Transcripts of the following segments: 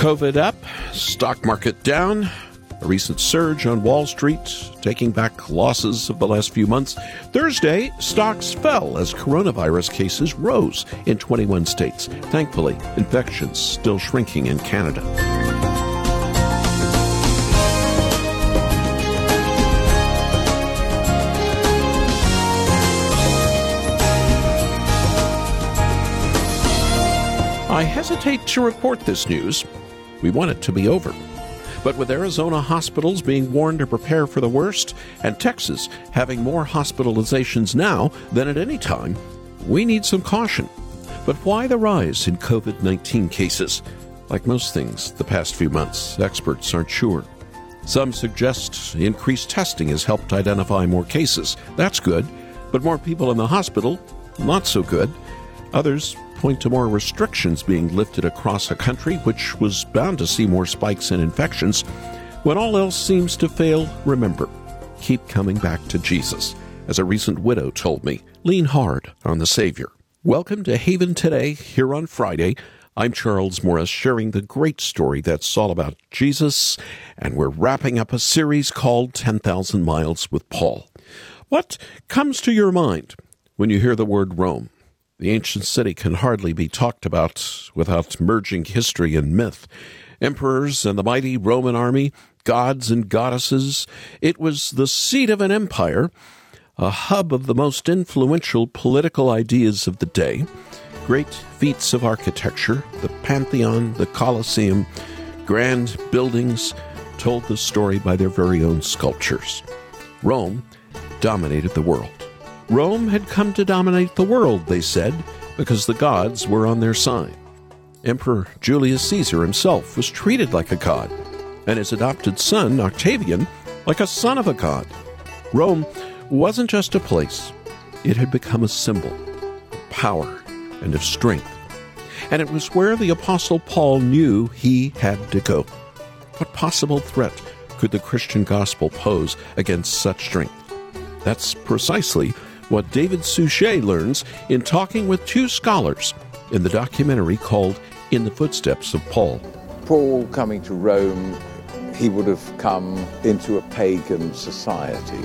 COVID up, stock market down, a recent surge on Wall Street, taking back losses of the last few months. Thursday, stocks fell as coronavirus cases rose in 21 states. Thankfully, infections still shrinking in Canada. I hesitate to report this news. We want it to be over. But with Arizona hospitals being warned to prepare for the worst, and Texas having more hospitalizations now than at any time, we need some caution. But why the rise in COVID 19 cases? Like most things the past few months, experts aren't sure. Some suggest increased testing has helped identify more cases. That's good. But more people in the hospital, not so good. Others point to more restrictions being lifted across a country which was bound to see more spikes in infections. When all else seems to fail, remember, keep coming back to Jesus. As a recent widow told me, lean hard on the Savior. Welcome to Haven Today, here on Friday. I'm Charles Morris, sharing the great story that's all about Jesus, and we're wrapping up a series called 10,000 Miles with Paul. What comes to your mind when you hear the word Rome? The ancient city can hardly be talked about without merging history and myth. Emperors and the mighty Roman army, gods and goddesses. It was the seat of an empire, a hub of the most influential political ideas of the day. Great feats of architecture, the Pantheon, the Colosseum, grand buildings told the story by their very own sculptures. Rome dominated the world. Rome had come to dominate the world, they said, because the gods were on their side. Emperor Julius Caesar himself was treated like a god, and his adopted son, Octavian, like a son of a god. Rome wasn't just a place, it had become a symbol of power and of strength. And it was where the Apostle Paul knew he had to go. What possible threat could the Christian gospel pose against such strength? That's precisely what David Suchet learns in talking with two scholars in the documentary called In the Footsteps of Paul. Paul coming to Rome, he would have come into a pagan society.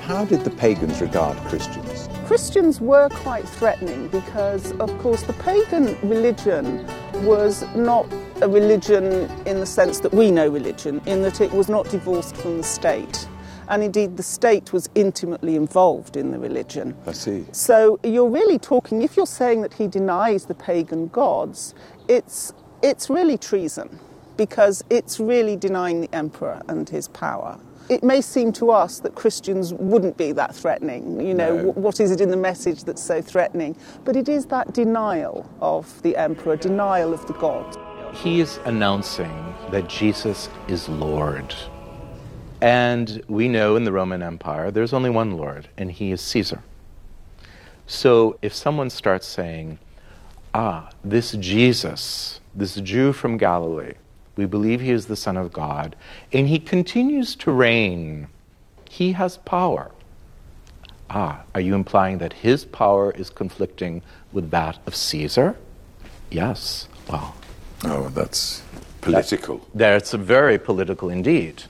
How did the pagans regard Christians? Christians were quite threatening because, of course, the pagan religion was not a religion in the sense that we know religion, in that it was not divorced from the state and indeed the state was intimately involved in the religion. I see. So you're really talking, if you're saying that he denies the pagan gods, it's, it's really treason because it's really denying the emperor and his power. It may seem to us that Christians wouldn't be that threatening. You know, no. what is it in the message that's so threatening? But it is that denial of the emperor, denial of the god. He is announcing that Jesus is Lord. And we know in the Roman Empire there's only one Lord, and he is Caesar. So if someone starts saying, ah, this Jesus, this Jew from Galilee, we believe he is the Son of God, and he continues to reign, he has power. Ah, are you implying that his power is conflicting with that of Caesar? Yes. Well. Oh, that's political. That, that's very political indeed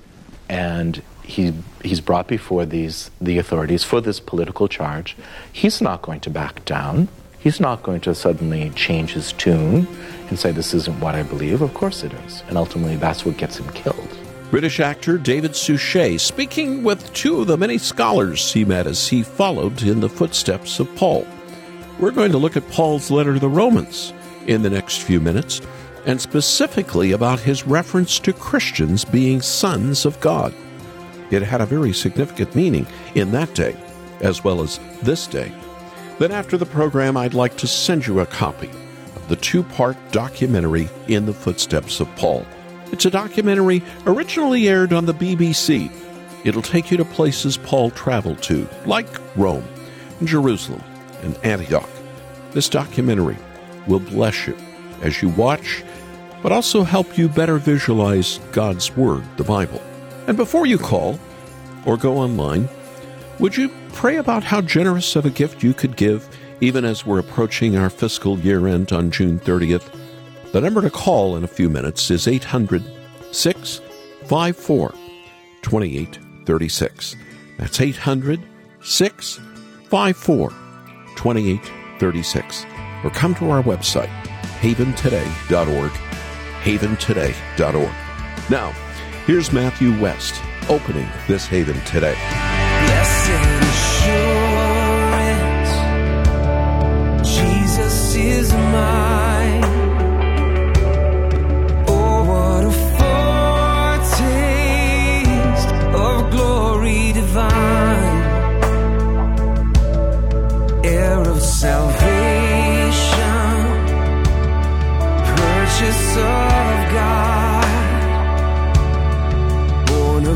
and he, he's brought before these, the authorities for this political charge. He's not going to back down. He's not going to suddenly change his tune and say, This isn't what I believe. Of course it is. And ultimately, that's what gets him killed. British actor David Suchet speaking with two of the many scholars he met as he followed in the footsteps of Paul. We're going to look at Paul's letter to the Romans in the next few minutes and specifically about his reference to Christians being sons of God. It had a very significant meaning in that day, as well as this day. Then, after the program, I'd like to send you a copy of the two part documentary In the Footsteps of Paul. It's a documentary originally aired on the BBC. It'll take you to places Paul traveled to, like Rome, Jerusalem, and Antioch. This documentary will bless you as you watch but also help you better visualize God's Word, the Bible. And before you call or go online, would you pray about how generous of a gift you could give even as we're approaching our fiscal year end on June 30th? The number to call in a few minutes is 800 654 2836. That's 800 654 2836. Or come to our website, haventoday.org. Haventoday.org. Now, here's Matthew West opening this Haven today. Jesus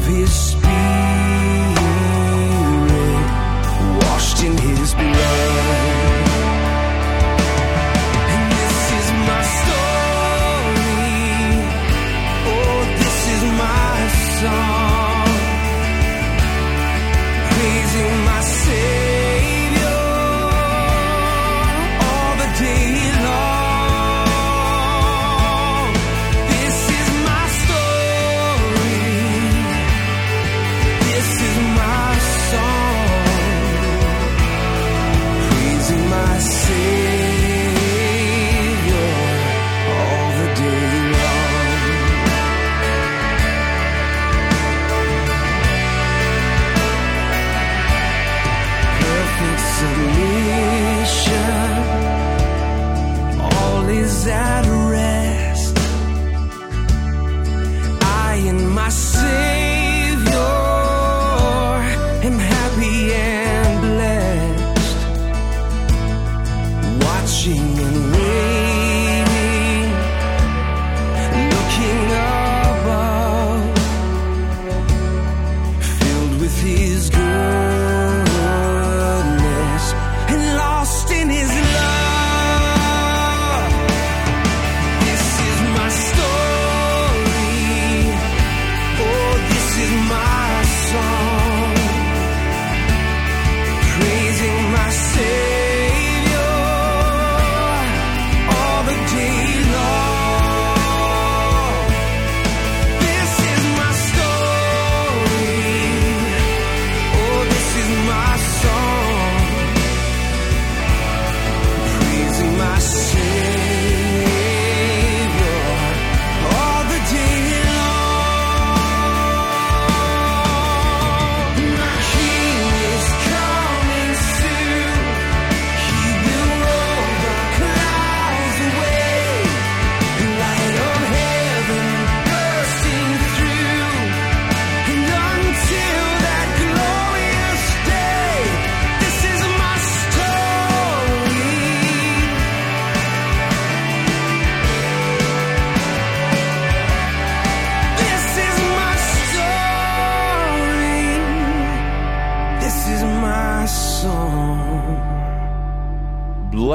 of His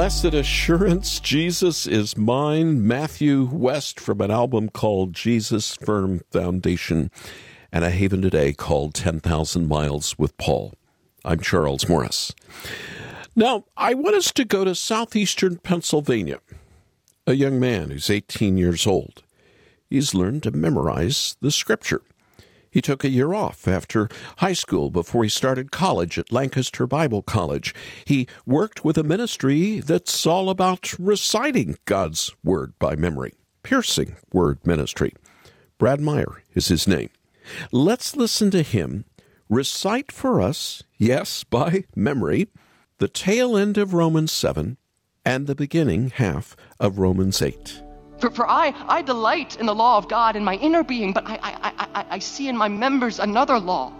Blessed Assurance, Jesus is Mine. Matthew West from an album called Jesus Firm Foundation and a Haven Today called 10,000 Miles with Paul. I'm Charles Morris. Now, I want us to go to southeastern Pennsylvania. A young man who's 18 years old. He's learned to memorize the scripture. He took a year off after high school before he started college at Lancaster Bible College. He worked with a ministry that's all about reciting God's Word by memory, piercing word ministry. Brad Meyer is his name. Let's listen to him recite for us, yes, by memory, the tail end of Romans 7 and the beginning half of Romans 8. For, for I, I delight in the law of God in my inner being, but I, I, I, I, see in my members another law,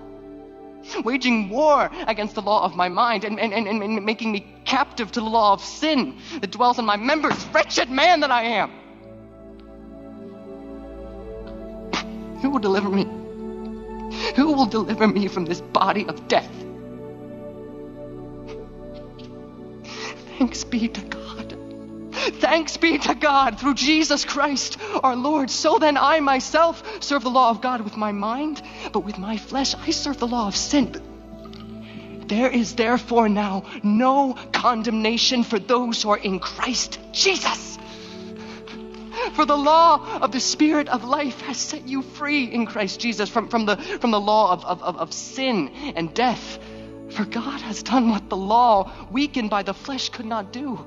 waging war against the law of my mind and, and, and, and making me captive to the law of sin that dwells in my members. Wretched man that I am! Who will deliver me? Who will deliver me from this body of death? Thanks be to God. Thanks be to God through Jesus Christ our Lord. So then I myself serve the law of God with my mind, but with my flesh I serve the law of sin. There is therefore now no condemnation for those who are in Christ Jesus. For the law of the Spirit of life has set you free in Christ Jesus from, from, the, from the law of, of, of, of sin and death. For God has done what the law, weakened by the flesh, could not do.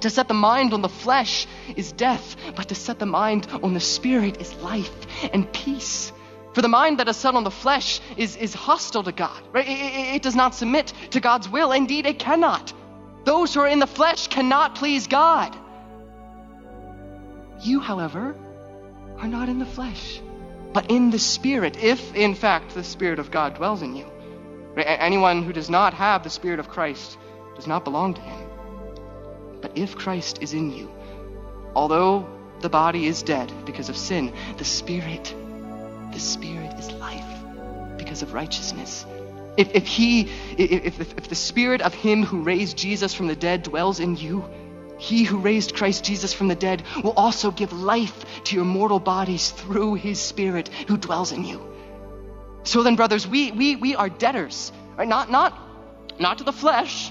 to set the mind on the flesh is death, but to set the mind on the Spirit is life and peace. For the mind that is set on the flesh is, is hostile to God. Right? It, it, it does not submit to God's will. Indeed, it cannot. Those who are in the flesh cannot please God. You, however, are not in the flesh, but in the Spirit, if in fact the Spirit of God dwells in you. Anyone who does not have the Spirit of Christ does not belong to him. But if Christ is in you, although the body is dead because of sin, the Spirit, the Spirit is life because of righteousness. If, if he, if, if, if the Spirit of him who raised Jesus from the dead dwells in you, he who raised Christ Jesus from the dead will also give life to your mortal bodies through his Spirit who dwells in you. So then, brothers, we, we, we are debtors, right? Not, not, not to the flesh,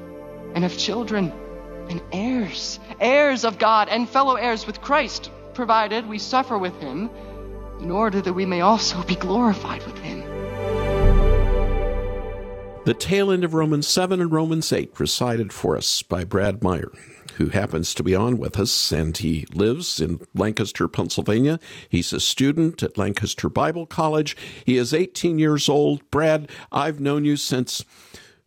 And if children, and heirs, heirs of God, and fellow heirs with Christ, provided we suffer with Him, in order that we may also be glorified with Him. The tail end of Romans 7 and Romans 8 recited for us by Brad Meyer, who happens to be on with us, and he lives in Lancaster, Pennsylvania. He's a student at Lancaster Bible College. He is 18 years old. Brad, I've known you since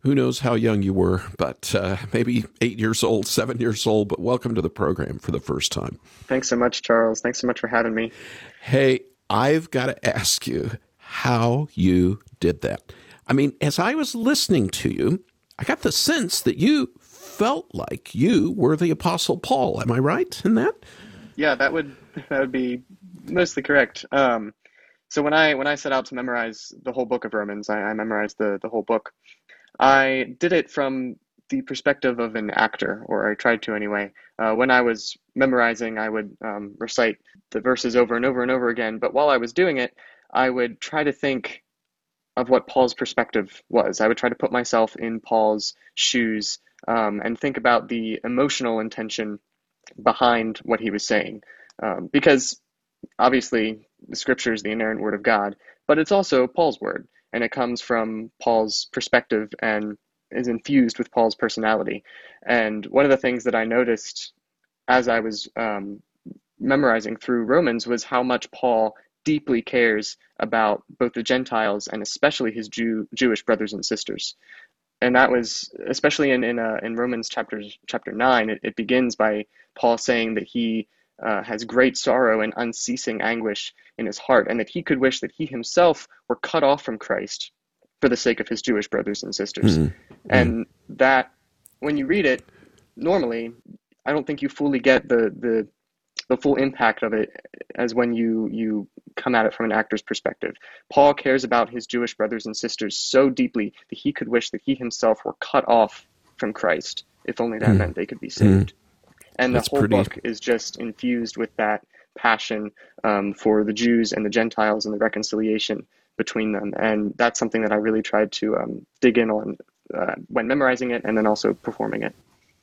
who knows how young you were, but uh, maybe eight years old, seven years old, but welcome to the program for the first time. Thanks so much, Charles. Thanks so much for having me. Hey, I've got to ask you how you did that. I mean, as I was listening to you, I got the sense that you felt like you were the Apostle Paul. Am I right in that? Yeah, that would that would be mostly correct. Um, so when I when I set out to memorize the whole book of Romans, I, I memorized the the whole book. I did it from the perspective of an actor, or I tried to anyway. Uh, when I was memorizing, I would um, recite the verses over and over and over again. But while I was doing it, I would try to think of what Paul's perspective was. I would try to put myself in Paul's shoes um, and think about the emotional intention behind what he was saying. Um, because obviously, the scripture is the inerrant word of God, but it's also Paul's word, and it comes from Paul's perspective and is infused with Paul's personality. And one of the things that I noticed as I was um, memorizing through Romans was how much Paul deeply cares about both the Gentiles and especially his Jew, Jewish brothers and sisters. And that was especially in in, uh, in Romans chapter chapter nine. It, it, begins by Paul saying that he uh, has great sorrow and unceasing anguish in his heart, and that he could wish that he himself were cut off from Christ for the sake of his Jewish brothers and sisters. Mm-hmm. And that, when you read it, normally, I don't think you fully get the the the full impact of it as when you you come at it from an actor's perspective. Paul cares about his Jewish brothers and sisters so deeply that he could wish that he himself were cut off from Christ, if only that mm. meant they could be saved. Mm. And That's the whole pretty... book is just infused with that passion um, for the Jews and the Gentiles and the reconciliation between them. And that's something that I really tried to um, dig in on uh, when memorizing it and then also performing it.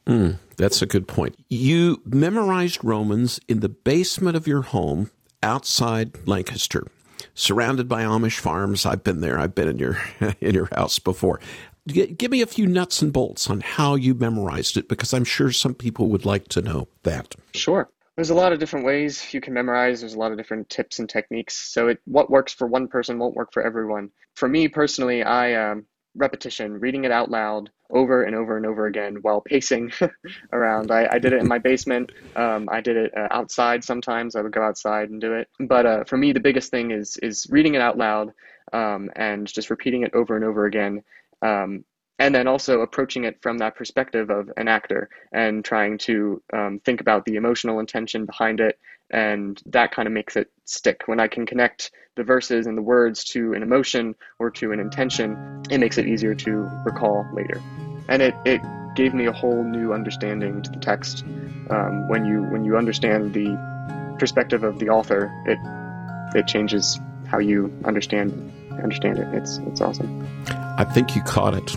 Mm, that's a good point. You memorized Romans in the basement of your home outside Lancaster, surrounded by Amish farms. I've been there. I've been in your in your house before. Give me a few nuts and bolts on how you memorized it, because I'm sure some people would like to know that. Sure. There's a lot of different ways you can memorize. There's a lot of different tips and techniques. So it what works for one person won't work for everyone. For me personally, I um, repetition, reading it out loud over and over and over again while pacing around. I, I did it in my basement. Um, I did it uh, outside sometimes. I would go outside and do it. But uh, for me, the biggest thing is is reading it out loud um, and just repeating it over and over again. Um, and then also approaching it from that perspective of an actor and trying to um, think about the emotional intention behind it. And that kind of makes it stick. When i can connect the verses and the words to an emotion or to an intention it makes it easier to recall later. And it, it gave me a whole new understanding to the text. Um, when you when you understand the perspective of the author it it changes how you understand understand it it's it's awesome I think you caught it.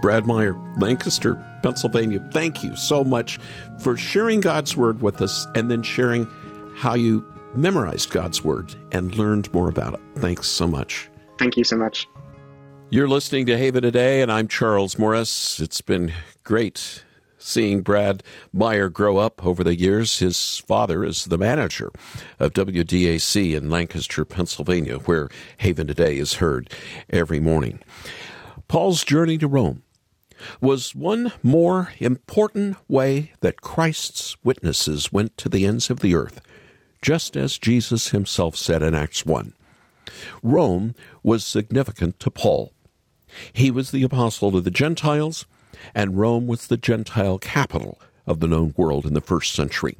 Brad Meyer, Lancaster, Pennsylvania, thank you so much for sharing God's Word with us and then sharing how you memorized God's Word and learned more about it. Thanks so much. thank you so much You're listening to Haven Today, and I'm Charles Morris. It's been great seeing Brad Meyer grow up over the years. His father is the manager of WDAC in Lancaster, Pennsylvania, where Haven Today is heard every morning. Paul's journey to Rome was one more important way that Christ's witnesses went to the ends of the earth, just as Jesus himself said in Acts 1. Rome was significant to Paul. He was the apostle to the Gentiles, and Rome was the Gentile capital of the known world in the first century.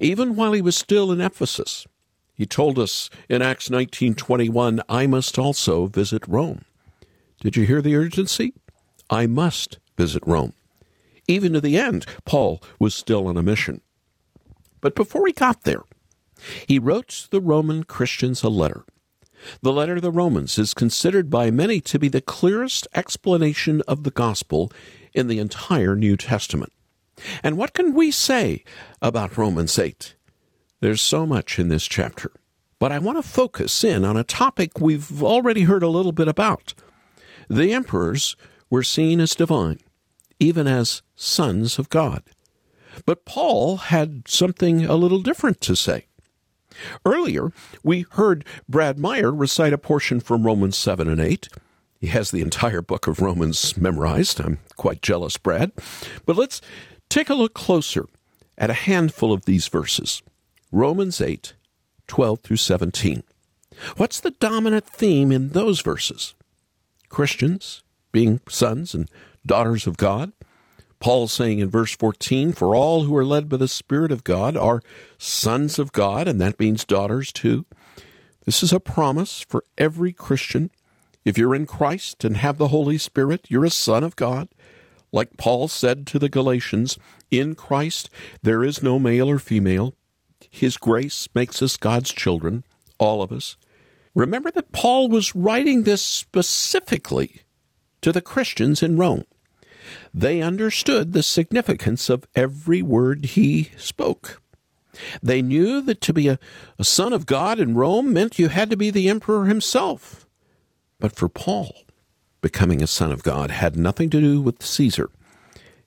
Even while he was still in Ephesus, he told us in Acts 19:21, "I must also visit Rome." Did you hear the urgency? I must visit Rome. Even to the end, Paul was still on a mission. But before he got there, he wrote the Roman Christians a letter. The letter to the Romans is considered by many to be the clearest explanation of the gospel in the entire New Testament. And what can we say about Romans 8? There's so much in this chapter, but I want to focus in on a topic we've already heard a little bit about. The emperors were seen as divine, even as sons of God. But Paul had something a little different to say. Earlier, we heard Brad Meyer recite a portion from Romans 7 and 8. He has the entire book of Romans memorized. I'm quite jealous, Brad. But let's take a look closer at a handful of these verses Romans 8, 12 through 17. What's the dominant theme in those verses? Christians being sons and daughters of God. Paul saying in verse 14, For all who are led by the Spirit of God are sons of God, and that means daughters too. This is a promise for every Christian. If you're in Christ and have the Holy Spirit, you're a son of God. Like Paul said to the Galatians, in Christ there is no male or female. His grace makes us God's children, all of us. Remember that Paul was writing this specifically to the Christians in Rome. They understood the significance of every word he spoke. They knew that to be a, a, son of God in Rome meant you had to be the emperor himself. But for Paul, becoming a son of God had nothing to do with Caesar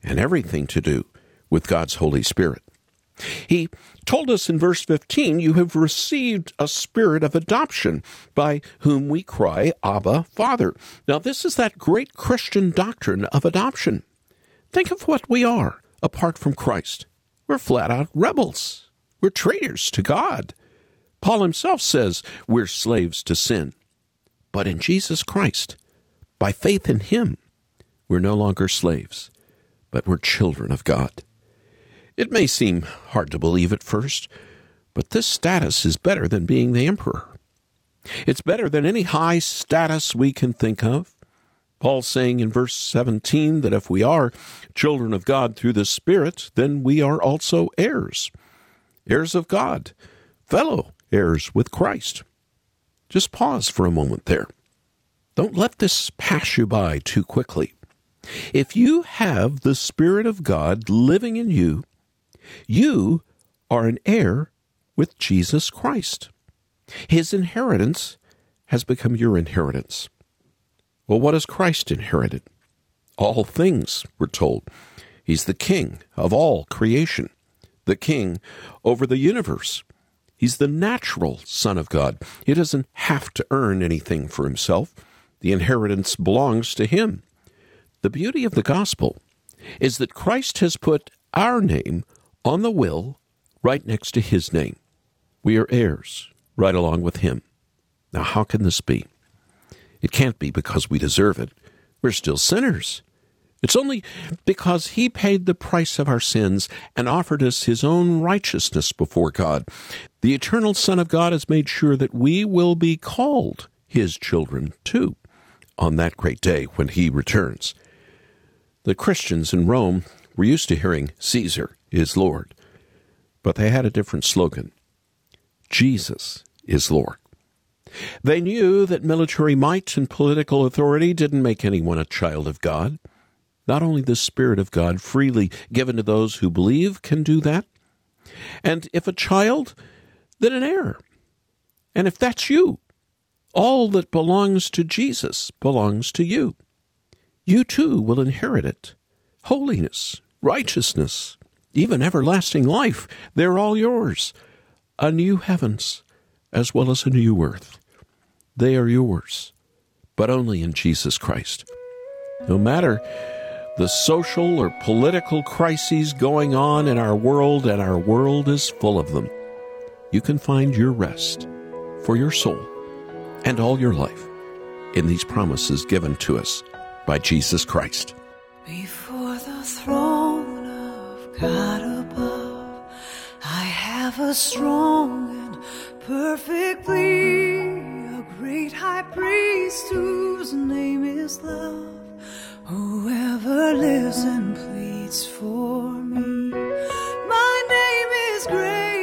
and everything to do with God's Holy Spirit. He told us in verse 15, You have received a spirit of adoption, by whom we cry, Abba, Father. Now, this is that great Christian doctrine of adoption. Think of what we are apart from Christ. We're flat out rebels. We're traitors to God. Paul himself says we're slaves to sin. But in Jesus Christ, by faith in Him, we're no longer slaves, but we're children of God. It may seem hard to believe at first, but this status is better than being the emperor. It's better than any high status we can think of. Paul saying in verse 17 that if we are children of God through the Spirit, then we are also heirs, heirs of God, fellow heirs with Christ. Just pause for a moment there. Don't let this pass you by too quickly. If you have the Spirit of God living in you, you are an heir with Jesus Christ. His inheritance has become your inheritance. Well, what has Christ inherited? All things, we're told. He's the king of all creation. the king over the universe. He's the natural Son of God. He doesn't have to earn anything for himself, the inheritance belongs to him. The beauty of the gospel is that Christ has put our name on the will right next to his name. We are heirs right along with him. Now, how can this be? It can't be because we deserve it. We're still sinners. It's only because he paid the price of our sins and offered us his own righteousness before God. The eternal Son of God has made sure that we will be called his children too on that great day when he returns. The Christians in Rome were used to hearing Caesar is Lord, but they had a different slogan Jesus is Lord. They knew that military might and political authority didn't make anyone a child of God. Not only the Spirit of God, freely given to those who believe, can do that. And if a child, then an heir. And if that's you, all that belongs to Jesus belongs to you. You too will inherit it. Holiness, righteousness, even everlasting life, they're all yours. A new heavens as well as a new earth. They are yours, but only in Jesus Christ. No matter the social or political crises going on in our world, and our world is full of them, you can find your rest for your soul and all your life in these promises given to us by Jesus Christ. Before the throne of God above, I have a strong and perfect plea, a great high priest whose name is love. Whoever lives and pleads for me, my name is graven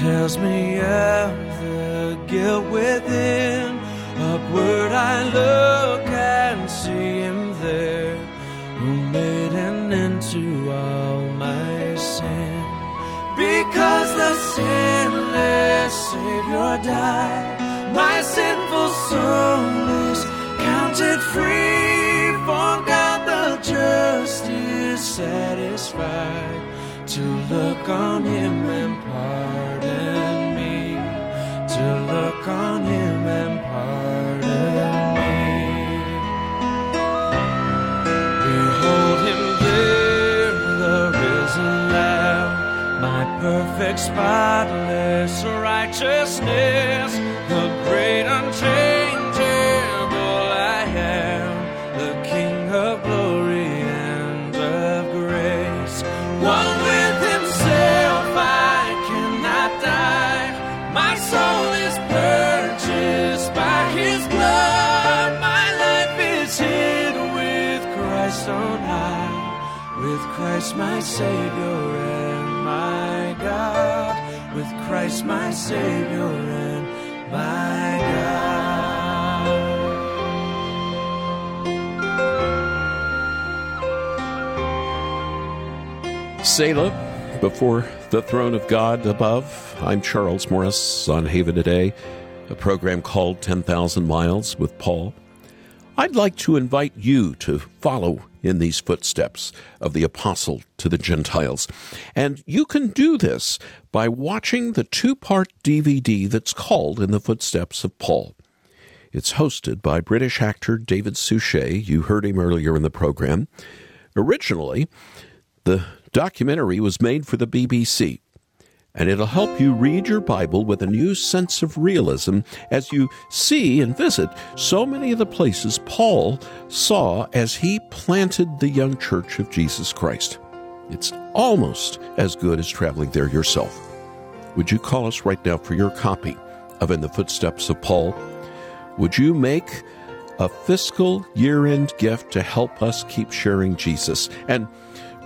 tells me of the guilt within, upward I look and see him there who made an end to all my sin. Because the sinless Savior died, my sinful soul is counted free. For God the just is satisfied to look on Him and pardon perfect, spotless righteousness, the great unchangeable I am, the King of glory and of grace. One with himself, I cannot die. My soul is purchased by his blood. My life is hid with Christ on high, with Christ my Savior and my God, with Christ my Savior and my God. Selah, before the throne of God above. I'm Charles Morris on Haven Today, a program called 10,000 Miles with Paul. I'd like to invite you to follow in these footsteps of the apostle to the Gentiles. And you can do this by watching the two part DVD that's called In the Footsteps of Paul. It's hosted by British actor David Suchet. You heard him earlier in the program. Originally, the documentary was made for the BBC, and it'll help you read your Bible with a new sense of realism as you see and visit so many of the places Paul saw as he planted the young church of Jesus Christ. It's almost as good as traveling there yourself. Would you call us right now for your copy of In the Footsteps of Paul? Would you make a fiscal year end gift to help us keep sharing Jesus. And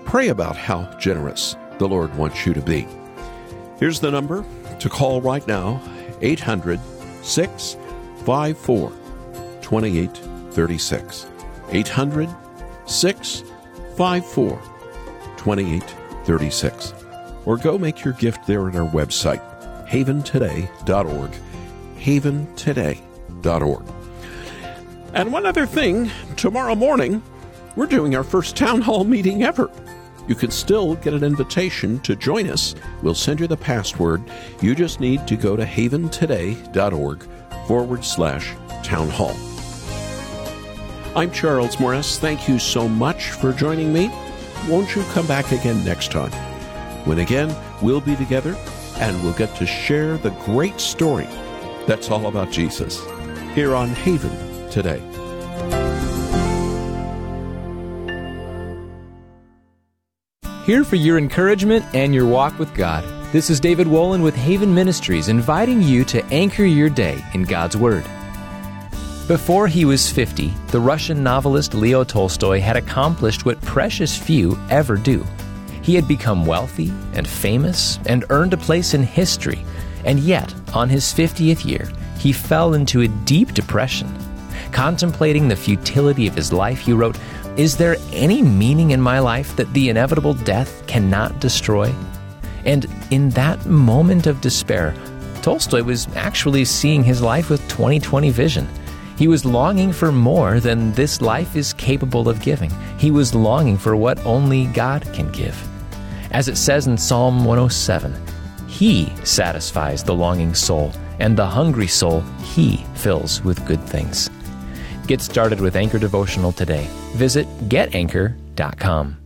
pray about how generous the Lord wants you to be. Here's the number to call right now 800 654 2836. 800 654 2836. Or go make your gift there at our website, haventoday.org. Haventoday.org. And one other thing tomorrow morning, we're doing our first town hall meeting ever. You can still get an invitation to join us. We'll send you the password. You just need to go to haventoday.org forward slash town hall. I'm Charles Morris. Thank you so much for joining me. Won't you come back again next time? When again, we'll be together and we'll get to share the great story that's all about Jesus here on Haven today. Here for your encouragement and your walk with God. This is David Wolin with Haven Ministries inviting you to anchor your day in God's Word. Before he was 50, the Russian novelist Leo Tolstoy had accomplished what precious few ever do. He had become wealthy and famous and earned a place in history, and yet, on his 50th year, he fell into a deep depression. Contemplating the futility of his life, he wrote, Is there any meaning in my life that the inevitable death cannot destroy? And in that moment of despair, Tolstoy was actually seeing his life with 2020 vision. He was longing for more than this life is capable of giving. He was longing for what only God can give. As it says in Psalm 107, He satisfies the longing soul, and the hungry soul He fills with good things. Get started with Anchor Devotional today. Visit getanchor.com.